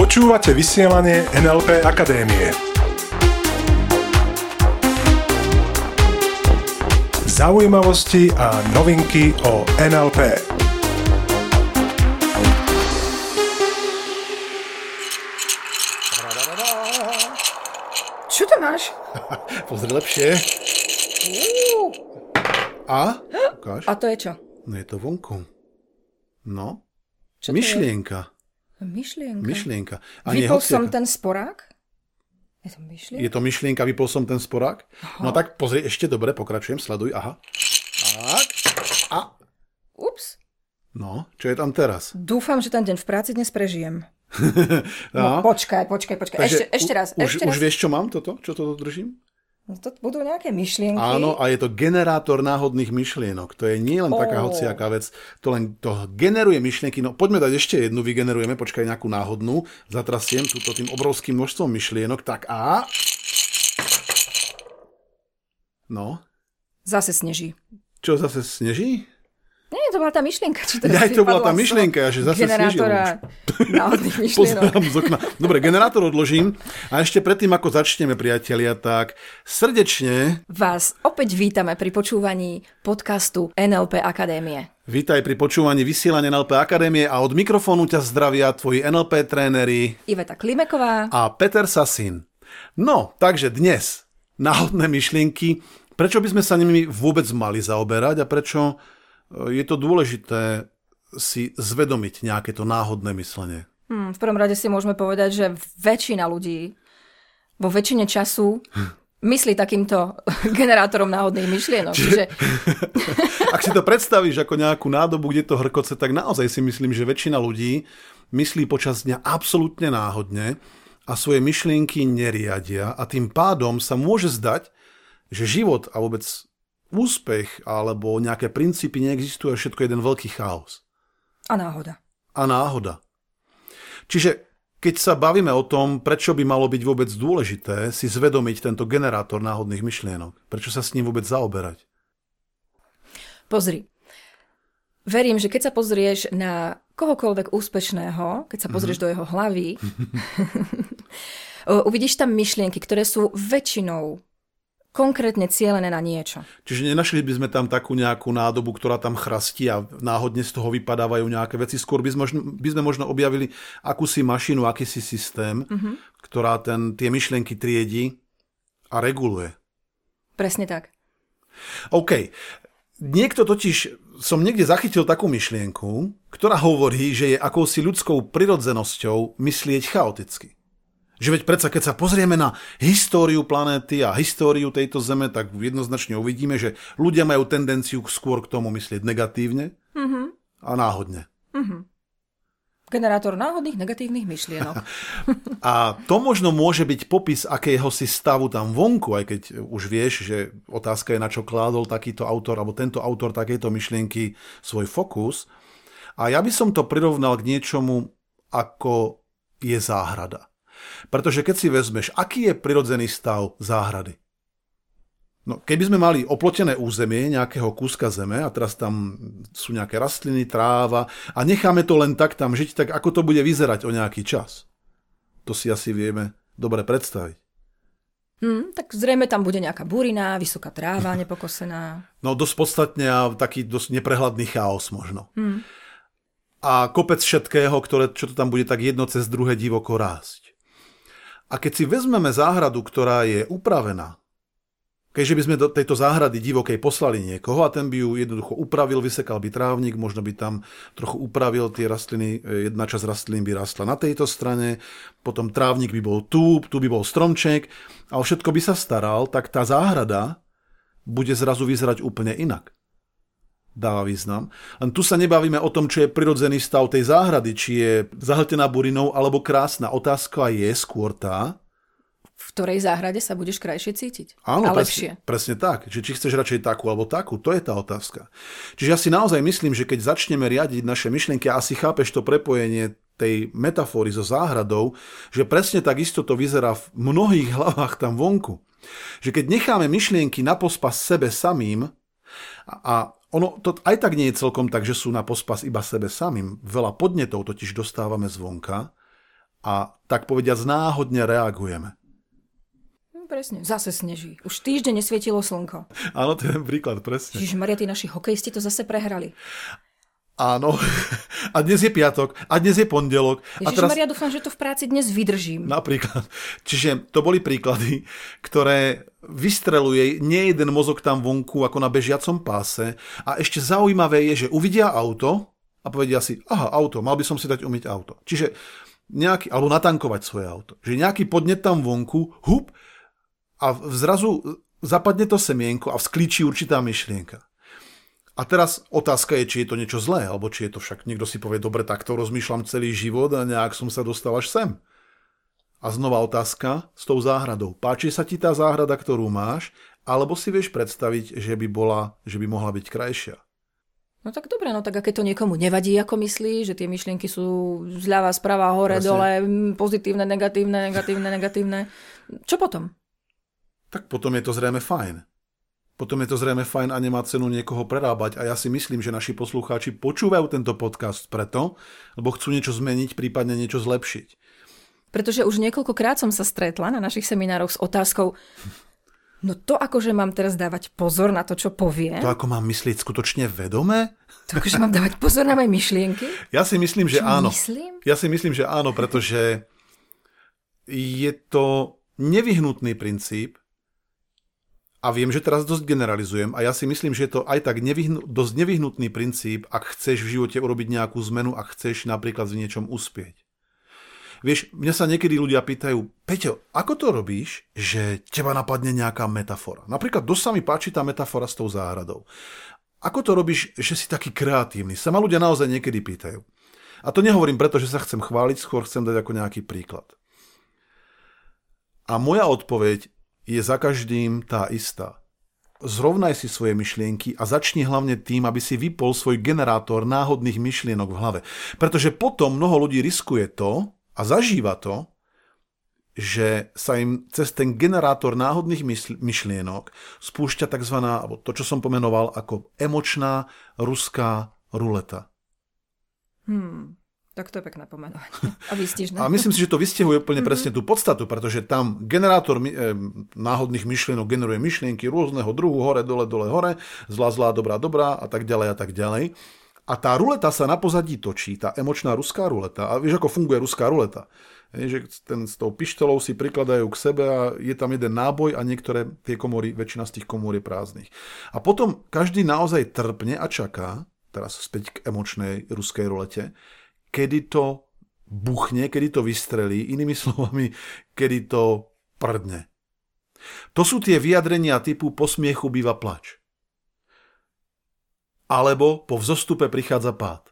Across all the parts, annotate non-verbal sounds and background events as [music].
Počúvate vysielanie NLP Akadémie. Zaujímavosti a novinky o NLP. Čo to máš? [laughs] Pozri lepšie. A? Ukáž. A to je čo? No je to vonku. No. Čo to myšlienka. je? Myšlienka. Myšlienka. A Vypol som ten sporák? Je to myšlienka? Je to myšlienka, vypol som ten sporák. No tak pozri, ešte dobre, pokračujem, sleduj, aha. Tak. A. Ups. No, čo je tam teraz? Dúfam, že ten deň v práci dnes prežijem. [laughs] No. No, počkaj, počkaj, počkaj. Ešte, ešte raz, už, ešte už raz. vieš, čo mám toto? Čo toto držím? No, to budú nejaké myšlienky. Áno, a je to generátor náhodných myšlienok. To je nie len taká Ó. hociaká vec, to len to generuje myšlienky. No poďme dať ešte jednu, vygenerujeme, počkaj nejakú náhodnú. Zatrasiem túto tým obrovským množstvom myšlienok. Tak a... No, Zase sneží. čo zase sneží? To bola tá myšlienka. Čo Ja, to bola tá myšlienka, že zase Generátora [laughs] náhodných [laughs] myšlienok. Z okna. Dobre, generátor odložím. A ešte predtým, ako začneme, priatelia, tak srdečne Vás opäť vítame pri počúvaní podcastu NLP Akadémie. vítaj pri počúvaní vysielania NLP Akadémie a od mikrofónu ťa zdravia tvoji NLP tréneri Iveta Klimeková. a Peter Sasin. No, takže dnes náhodné myšlienky, prečo by sme sa nimi vôbec mali zaoberať a prečo je to dôležité si zvedomiť nejaké to náhodné myslenie. Hm, v prvom rade si môžeme povedať, že väčšina ľudí vo väčšine času [laughs] myslí takýmto [laughs] generátorom náhodných myšlienok. Čiže [laughs] Ak si to predstavíš ako nejakú nádobu, kde to hrkoce, tak naozaj si myslím, že väčšina ľudí myslí počas dňa absolútne náhodne a svoje myšlienky neriadia a tým pádom sa môže zdať, že život a vôbec úspech alebo nejaké princípy neexistujú všetko je jeden veľký chaos. a náhoda. A náhoda. Čiže keď sa bavíme o tom, prečo by malo byť vôbec dôležité si zvedomiť tento generátor náhodných myšlienok, prečo sa s ním vôbec zaoberať, Pozri. Verím, že keď sa pozrieš na kohokoľvek úspešného, keď sa pozrieš do jeho hlavy, [laughs] [laughs] uvidíš tam myšlienky, ktoré sú väčšinou konkrétne cielené na niečo. Čiže nenašli by sme tam takú nejakú nádobu, ktorá tam chrastí a náhodne z toho vypadávajú nejaké veci. Skôr by sme možno, by sme možno objavili akúsi mašinu, akýsi systém, mm-hmm. ktorá ten, tie myšlienky triedi a reguluje. Presne tak. OK. Niekto totiž, som niekde zachytil takú myšlienku, ktorá hovorí, že je akousi ľudskou prirodzenosťou myslieť chaoticky. Že veď predsa, keď sa pozrieme na históriu planéty a históriu tejto Zeme, tak jednoznačne uvidíme, že ľudia majú tendenciu skôr k tomu myslieť negatívne mm-hmm. a náhodne. Generátor náhodných negatívnych myšlienok. [laughs] A to možno môže byť popis akéhosi stavu tam vonku, aj keď už vieš, že otázka je, na čo kládol takýto autor, alebo tento autor takejto myšlienky svoj fokus. A ja by som to prirovnal k niečomu, ako je záhrada. Pretože keď si vezmeš, aký je prirodzený stav záhrady? No, keby sme mali oplotené územie nejakého kúska zeme a teraz tam sú nejaké rastliny, tráva a necháme to len tak tam žiť, tak ako to bude vyzerať o nejaký čas? To si asi vieme dobre predstaviť. Hm, tak zrejme tam bude nejaká burina, vysoká tráva, [laughs] nepokosená. No dosť podstatne a taký dosť neprehľadný chaos možno. Hmm. A kopec všetkého, ktoré, čo to tam bude tak jedno cez druhé divoko rásť. A keď si vezmeme záhradu, ktorá je upravená, keďže by sme do tejto záhrady divokej poslali niekoho a ten by ju jednoducho upravil, vysekal by trávnik, možno by tam trochu upravil tie rastliny, jedna časť rastlín by rastla na tejto strane, potom trávnik by bol tu, tu by bol stromček a o všetko by sa staral, tak tá záhrada bude zrazu vyzerať úplne inak. Dáva význam. Len tu sa nebavíme o tom, čo je prirodzený stav tej záhrady, či je zahltená burinou alebo krásna. Otázka je skôr tá, V ktorej záhrade sa budeš krajšie cítiť. Áno, a presne, lepšie. presne tak. Že či chceš radšej takú alebo takú, to je tá otázka. Čiže ja si naozaj myslím, že keď začneme riadiť naše myšlienky, a asi chápeš to prepojenie tej metafóry so záhradou, že presne takisto to vyzerá v mnohých [laughs] hlavách tam vonku. Že keď necháme myšlienky na pospas sebe samým a ono to aj tak nie je celkom tak, že sú na pospas iba sebe samým. Veľa podnetov totiž dostávame zvonka a tak povediať náhodne reagujeme. Hm, presne, zase sneží. Už týždeň nesvietilo slnko. [laughs] Áno, to je príklad, presne. Čiže Maria, tí naši hokejisti to zase prehrali. Áno. [laughs] A dnes je piatok, a dnes je pondelok. Ježiš, a teraz... Maria, dúfam, že to v práci dnes vydržím. Napríklad. [laughs] Čiže to boli príklady, ktoré vystreluje nie jeden mozog tam vonku ako na bežiacom páse. A ešte zaujímavé je, že uvidia auto a povedia si, aha, auto, mal by som si dať umyť auto. Čiže nejaký, alebo natankovať svoje auto. Že nejaký podnet tam vonku, hup, a zrazu zapadne to semienko a vzklíči určitá myšlienka. A teraz otázka je, či je to niečo zlé, alebo či je to však, niekto si povie, dobre, takto rozmýšľam celý život a nejak som sa dostal až sem. A znova otázka s tou záhradou. Páči sa ti tá záhrada, ktorú máš, alebo si vieš predstaviť, že by, bola, že by mohla byť krajšia? No tak dobre, no tak a keď to niekomu nevadí, ako myslí, že tie myšlienky sú zľava, sprava, hore, Presne. dole, pozitívne, negatívne, negatívne, negatívne, čo potom? Tak potom je to zrejme fajn potom je to zrejme fajn a nemá cenu niekoho prerábať. A ja si myslím, že naši poslucháči počúvajú tento podcast preto, lebo chcú niečo zmeniť, prípadne niečo zlepšiť. Pretože už niekoľkokrát som sa stretla na našich seminároch s otázkou, no to akože mám teraz dávať pozor na to, čo povie. To ako mám myslieť skutočne vedome? To akože mám dávať pozor na moje myšlienky? [laughs] Ja si myslím, že čo áno. Myslím? Ja si myslím, že áno, pretože je to nevyhnutný princíp, a viem, že teraz dosť generalizujem a ja si myslím, že je to aj tak nevyhnu, dosť nevyhnutný princíp, ak chceš v živote urobiť nejakú zmenu a chceš napríklad v niečom uspieť. Vieš, mňa sa niekedy ľudia pýtajú, Peťo, ako to robíš, že teba napadne nejaká metafora? Napríklad dosť sa mi páči tá metafora s tou záhradou. Ako to robíš, že si taký kreatívny? Sa ľudia naozaj niekedy pýtajú. A to nehovorím preto, že sa chcem chváliť, skôr chcem dať ako nejaký príklad. A moja odpoveď je za každým tá istá. Zrovnaj si svoje myšlienky a začni hlavne tým, aby si vypol svoj generátor náhodných myšlienok v hlave. Pretože potom mnoho ľudí riskuje to a zažíva to, že sa im cez ten generátor náhodných myšlienok spúšťa tzv. alebo to, čo som pomenoval ako emočná ruská ruleta. Hmm. Tak to je pekné pomenovanie. A výstižné. A myslím si, že to vystihuje úplne presne tú podstatu, pretože tam generátor e, náhodných myšlienok generuje myšlienky rôzneho druhu, hore, dole, dole, hore, zlá, zlá, dobrá, dobrá a tak ďalej a tak ďalej. A tá ruleta sa na pozadí točí, tá emočná ruská ruleta. A vieš, ako funguje ruská ruleta? Je, že ten s tou pištolou si prikladajú k sebe a je tam jeden náboj a niektoré tie komory, väčšina z tých komôr je prázdnych. A potom každý naozaj trpne a čaká, teraz späť k emočnej ruskej rulete, kedy to buchne, kedy to vystrelí, inými slovami, kedy to prdne. To sú tie vyjadrenia typu posmiechu býva plač. Alebo po vzostupe prichádza pád.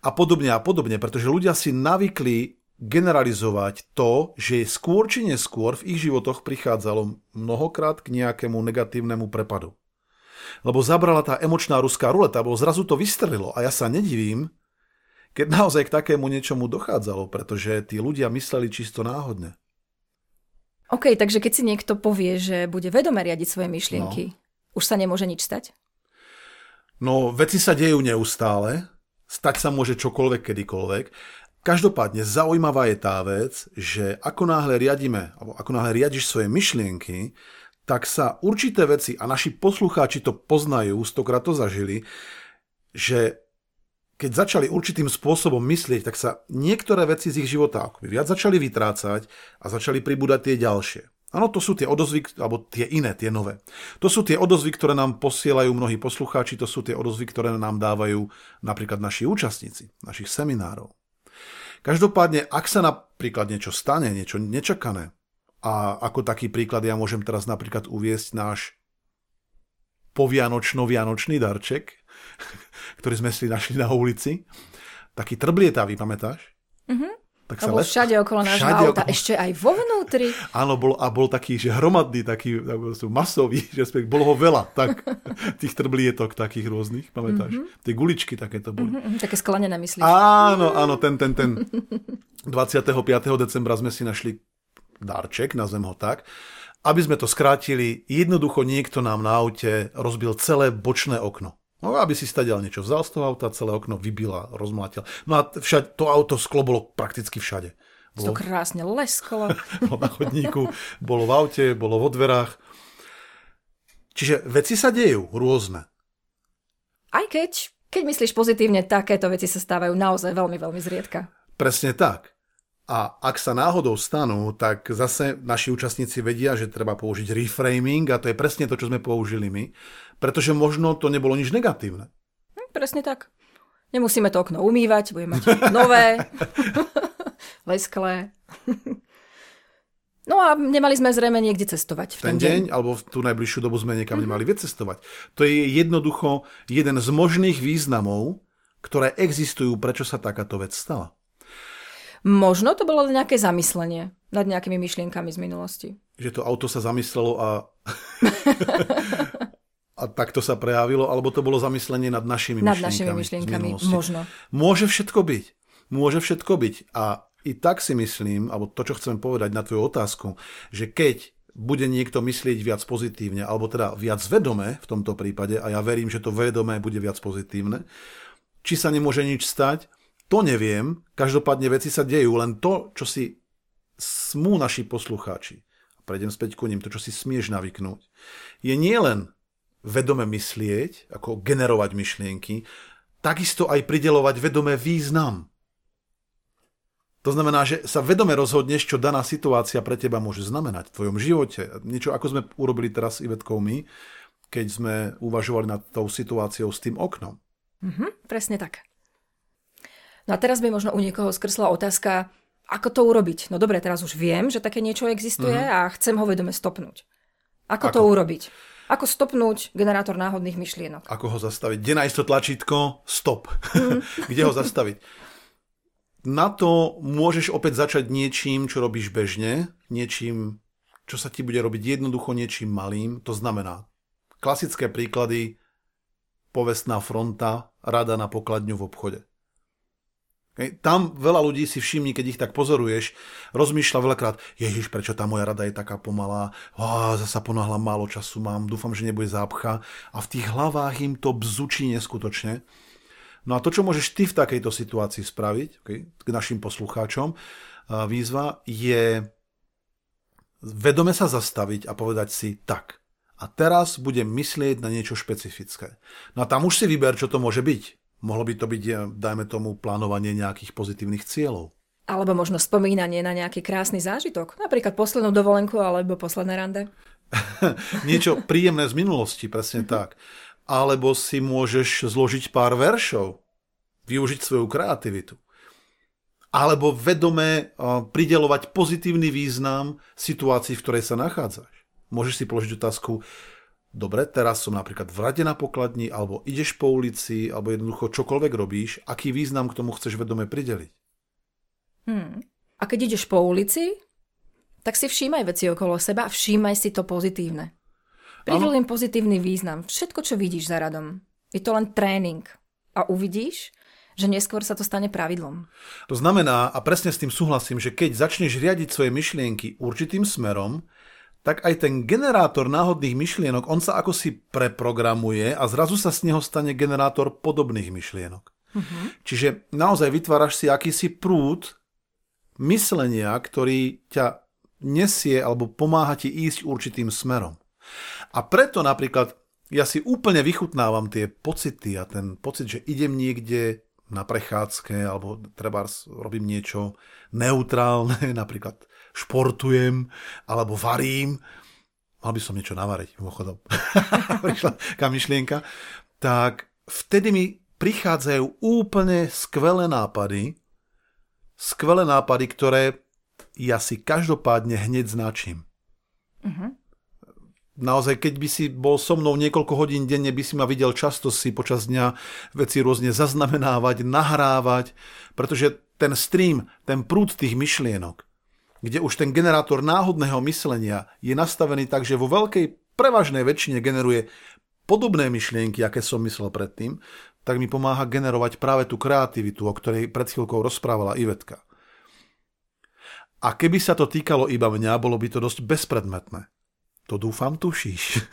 A podobne a podobne, pretože ľudia si navykli generalizovať to, že skôr či neskôr v ich životoch prichádzalo mnohokrát k nejakému negatívnemu prepadu. Lebo zabrala tá emočná ruská ruleta, lebo zrazu to vystrelilo a ja sa nedivím, keď naozaj k takému niečomu dochádzalo, pretože tí ľudia mysleli čisto náhodne. OK, takže keď si niekto povie, že bude vedome riadiť svoje myšlienky, no. už sa nemôže nič stať? No, veci sa dejú neustále, stať sa môže čokoľvek, kedykoľvek. Každopádne zaujímavá je tá vec, že ako náhle riadíme, alebo ako náhle riadiš svoje myšlienky, tak sa určité veci, a naši poslucháči to poznajú, stokrát to zažili, že keď začali určitým spôsobom myslieť, tak sa niektoré veci z ich života akoby viac začali vytrácať a začali pribúdať tie ďalšie. Áno, to sú tie odozvy, alebo tie iné, tie nové. To sú tie odozvy, ktoré nám posielajú mnohí poslucháči, to sú tie odozvy, ktoré nám dávajú napríklad naši účastníci, našich seminárov. Každopádne, ak sa napríklad niečo stane, niečo nečakané, a ako taký príklad ja môžem teraz napríklad uviesť náš povianočno-vianočný darček, [laughs] ktorý sme si našli na ulici. Taký trblietavý, pamätáš? Mm-hmm. Tak sa les... všade okolo nášho auta, okolo... ešte aj vo vnútri. [laughs] Áno, bol, a bol taký, že hromadný, taký masový, [laughs] že bolo ho veľa, tak tých trblietok takých rôznych, pamätáš? Mm-hmm. Tie guličky také to boli. Mm-hmm, také sklenené, myslíš? Áno, áno, ten, ten, ten. 25. decembra sme si našli darček, nazvem ho tak, aby sme to skrátili, jednoducho niekto nám na aute rozbil celé bočné okno No, aby si stadial niečo vzal z toho auta, celé okno vybila, rozmlátil. No a všade, to auto sklo bolo prakticky všade. Bolo, to krásne lesklo. [laughs] bolo na chodníku, bolo v aute, bolo vo dverách. Čiže veci sa dejú rôzne. Aj keď, keď myslíš pozitívne, takéto veci sa stávajú naozaj veľmi, veľmi zriedka. Presne tak. A ak sa náhodou stanú, tak zase naši účastníci vedia, že treba použiť reframing a to je presne to, čo sme použili my, pretože možno to nebolo nič negatívne. Hm, presne tak. Nemusíme to okno umývať, budeme mať [laughs] nové, [laughs] lesklé. [laughs] No a nemali sme zrejme niekde cestovať. V ten, ten deň, deň, alebo v tú najbližšiu dobu sme niekam mm-hmm. nemali vycestovať. To je jednoducho jeden z možných významov, ktoré existujú, prečo sa takáto vec stala. Možno to bolo nejaké zamyslenie nad nejakými myšlienkami z minulosti. Že to auto sa zamyslelo a... a takto sa prejavilo, alebo to bolo zamyslenie nad našimi nad myšlienkami. Nad našimi myšlienkami, možno. Môže všetko byť. Môže všetko byť. A i tak si myslím, alebo to, čo chcem povedať na tvoju otázku, že keď bude niekto myslieť viac pozitívne, alebo teda viac vedome v tomto prípade, a ja verím, že to vedomé bude viac pozitívne, či sa nemôže nič stať, to neviem, každopádne veci sa dejú, len to, čo si smú naši poslucháči, a prejdem späť ku ním, to, čo si smieš navyknúť, je nielen vedome myslieť, ako generovať myšlienky, takisto aj pridelovať vedomé význam. To znamená, že sa vedome rozhodneš, čo daná situácia pre teba môže znamenať v tvojom živote. Niečo ako sme urobili teraz Ivetkou my, keď sme uvažovali nad tou situáciou s tým oknom. Mm-hmm, presne tak. No a teraz by možno u niekoho skrsla otázka, ako to urobiť? No dobre, teraz už viem, že také niečo existuje mm-hmm. a chcem ho vedome stopnúť. Ako, ako to urobiť? Ako stopnúť generátor náhodných myšlienok? Ako ho zastaviť? Kde nájsť to tlačítko? Stop. Mm. [laughs] Kde ho zastaviť? Na to môžeš opäť začať niečím, čo robíš bežne, niečím, čo sa ti bude robiť jednoducho niečím malým. To znamená, klasické príklady, povestná fronta, rada na pokladňu v obchode. Tam veľa ľudí si všimni, keď ich tak pozoruješ, rozmýšľa veľakrát, ježiš, prečo tá moja rada je taká pomalá, Ó, zasa ponáhľam málo času mám, dúfam, že nebude zápcha. A v tých hlavách im to bzučí neskutočne. No a to, čo môžeš ty v takejto situácii spraviť, okay, k našim poslucháčom, výzva je vedome sa zastaviť a povedať si tak. A teraz budem myslieť na niečo špecifické. No a tam už si vyber, čo to môže byť. Mohlo by to byť, dajme tomu, plánovanie nejakých pozitívnych cieľov. Alebo možno spomínanie na nejaký krásny zážitok, napríklad poslednú dovolenku alebo posledné rande. [laughs] Niečo príjemné z minulosti, presne mm-hmm. tak. Alebo si môžeš zložiť pár veršov, využiť svoju kreativitu. Alebo vedome eh, pridelovať pozitívny význam situácii, v ktorej sa nachádzaš. Môžeš si položiť otázku, dobre, teraz som napríklad v rade na pokladni, alebo ideš po ulici, alebo jednoducho čokoľvek robíš, aký význam k tomu chceš vedome prideliť? Hmm. A keď ideš po ulici, tak si všímaj veci okolo seba a všímaj si to pozitívne. Pridel im pozitívny význam. Všetko, čo vidíš za radom. Je to len tréning. A uvidíš, že neskôr sa to stane pravidlom. To znamená, a presne s tým súhlasím, že keď začneš riadiť svoje myšlienky určitým smerom, tak aj ten generátor náhodných myšlienok, on sa ako si preprogramuje a zrazu sa z neho stane generátor podobných myšlienok. Uh-huh. Čiže naozaj vytváraš si akýsi prúd myslenia, ktorý ťa nesie alebo pomáha ti ísť určitým smerom. A preto napríklad ja si úplne vychutnávam tie pocity a ten pocit, že idem niekde na prechádzke alebo treba robím niečo neutrálne, [laughs] napríklad športujem alebo varím, mal by som niečo navariť, mimochodom, [laughs] prišla myšlienka, tak vtedy mi prichádzajú úplne skvelé nápady, skvelé nápady, ktoré ja si každopádne hneď značím. Uh-huh. Naozaj, keď by si bol so mnou niekoľko hodín denne, by si ma videl často si počas dňa veci rôzne zaznamenávať, nahrávať, pretože ten stream, ten prúd tých myšlienok, kde už ten generátor náhodného myslenia je nastavený tak, že vo veľkej prevažnej väčšine generuje podobné myšlienky, aké som myslel predtým, tak mi pomáha generovať práve tú kreativitu, o ktorej pred chvíľkou rozprávala Ivetka. A keby sa to týkalo iba mňa, bolo by to dosť bezpredmetné. To dúfam tušíš. [laughs]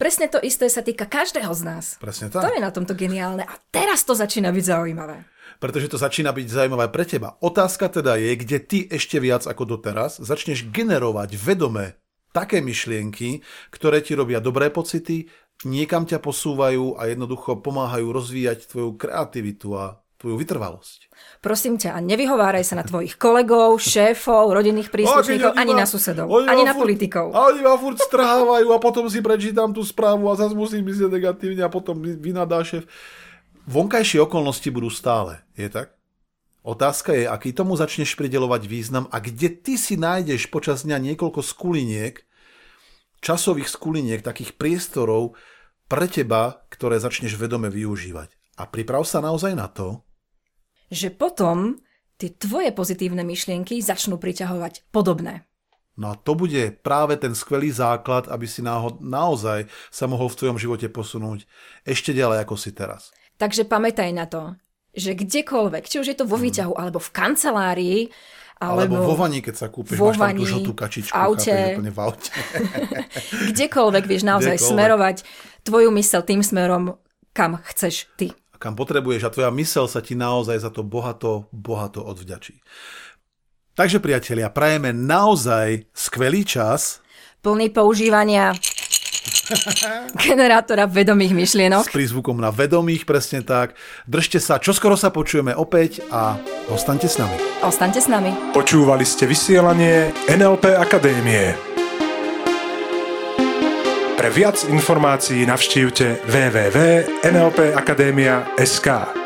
Presne to isté sa týka každého z nás. Presne To tak. je na tomto geniálne. A teraz to začína byť zaujímavé. Pretože to začína byť zaujímavé pre teba. Otázka teda je, kde ty ešte viac ako doteraz začneš generovať vedome také myšlienky, ktoré ti robia dobré pocity, niekam ťa posúvajú a jednoducho pomáhajú rozvíjať tvoju kreativitu a tvoju vytrvalosť. Prosím ťa, a nevyhováraj sa na tvojich kolegov, šéfov, rodinných príslušníkov, ani na susedov, ani na politikov. A oni ma furt strhávajú a potom si prečítam tú správu a zase musím myslieť negatívne a potom mi vynadá šéf. Vonkajšie okolnosti budú stále, je tak? Otázka je, aký tomu začneš pridelovať význam a kde ty si nájdeš počas dňa niekoľko skuliniek, časových skuliniek, takých priestorov pre teba, ktoré začneš vedome využívať. A priprav sa naozaj na to, Že potom tie tvoje pozitívne myšlienky začnú priťahovať podobné. No a to bude práve ten skvelý základ, aby si náho- naozaj sa mohol v tvojom živote posunúť ešte ďalej ako si teraz. Takže pamätaj na to, že kdekoľvek, či už je to vo výťahu, alebo v kancelárii, Alebo, alebo, vo vani, keď sa kúpiš, vo máš tú vani, žltú kačičku, v aute. chápeš, úplne v aute. [laughs] kdekoľvek vieš naozaj Kdekoľvek. smerovať tvoju mysel tým smerom, kam chceš ty. A kam potrebuješ a tvoja mysel sa ti naozaj za to bohato, bohato odvďačí. Takže priatelia, prajeme naozaj skvelý čas Plný používania [laughs] generátora vedomých myšlienok. s prízvukom na vedomých, presne tak. Držte sa, čoskoro sa počujeme opäť a ostaňte s nami. Ostaňte s nami. Počúvali ste vysielanie NLP Akadémie. Pre viac informácií navštívte www.nlpakademia.sk